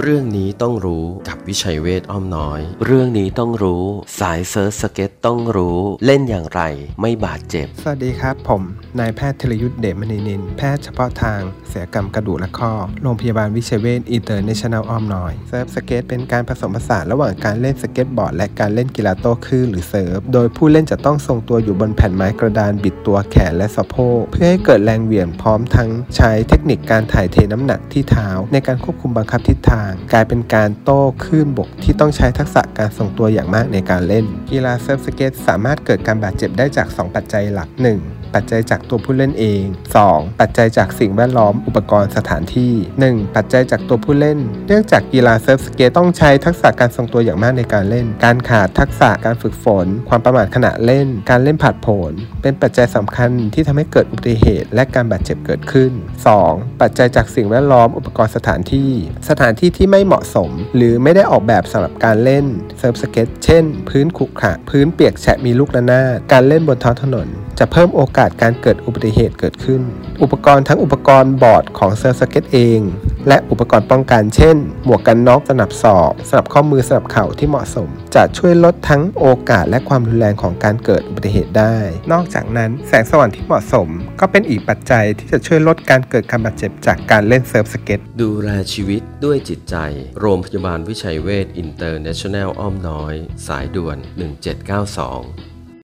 เรื่องนี้ต้องรู้กับวิชัยเวชอ้อมน้อย เรื่องนี้ต้องรู้ สายเซิร์ฟสเก็ตต้องรู้ เล่นอย่างไรไม่บาดเจ็บ สวัสดีครับ ผมนายแพทย์ธรยุทธ์เดชมณีนิน แพทย์เฉพาะทางศัลยกรรมกระดูกและข้อ โรงพยาบาลวิชัยเวชอินเตอร์เนชั่นแนลอ้อมน้อยเซิร์ฟสเก็ตเป็นการผสมผสานระหว่างการเล่นสเก็ตบอร์ดและการเล่นกีฬาโต้คลื่นหรือเซิร์ฟโดยผู้เล่นจะต้องทรงตัวอยู่บนแผ่นไม้กระดานบิดตัวแขนและสะโพกเพื่อให้เกิดแรงเหวี่ยงพร้อมทั้งใช้เทคนิคการถ่ายเทน้ำหนักที่เท้า ในการควบคุมบังคับทิศทางกลายเป็นการโต้คลื่นบกที่ต้องใช้ทักษะการทรงตัวอย่างมากในการเล่น กีฬาเซิร์ฟสเก็ตสามารถเกิดการบาดเจ็บได้จาก 2 ปัจจัยหลัก 1. ปัจจัยจากตัวผู้เล่นเอง 2. ปัจจัยจากสิ่งแวดล้อมอุปกรณ์สถานที่ 1. ปัจจัยจากตัวผู้เล่น เนื่องจากกีฬาเซิร์ฟสเก็ตต้องใช้ทักษะการทรงตัวอย่างมากในการเล่น การขาดทักษะการฝึกฝน ความประมาทขณะเล่น การเล่นผาดโผนเป็นปัจจัยสำคัญที่ทำให้เกิดอุบัติเหตุ และการบาดเจ็บเกิดขึ้น 2. ปัจจัยจากสิ่งแวดล้อมอุปกรณ์สถานที่ สถานที่ที่ไม่เหมาะสม หรือไม่ได้ออกแบบสำหรับการเล่นเซิร์ฟสเก็ตเช่น พื้นขรุขระพื้นเปียกแฉะมีลูกระนาดการเล่นบนท้องถนน จะเพิ่มโอกาสการเกิดอุบัติเหตุเกิดขึ้น อุปกรณ์ทั้งอุปกรณ์บอร์ดของเซิร์ฟสเก็ตเอง และอุปกรณ์ป้องกันเช่น หมวกกันน็อกสนับศอกสนับข้อมือสนับเข่าที่เหมาะสม จะช่วยลดทั้งโอกาสและความรุนแรงของการเกิดอุบัติเหตุได้ นอกจากนั้นแสงสว่างที่เหมาะสม ก็เป็นอีกปัจจัยที่จะช่วยลดการเกิดการบาดเจ็บจากการเล่นเซิร์ฟสเก็ตดูแลชีวิตด้วยจิตใจ โรงพยาบาลวิชัยเวชอินเตอร์เนชั่นแนลอ้อมน้อย สายด่วน 1792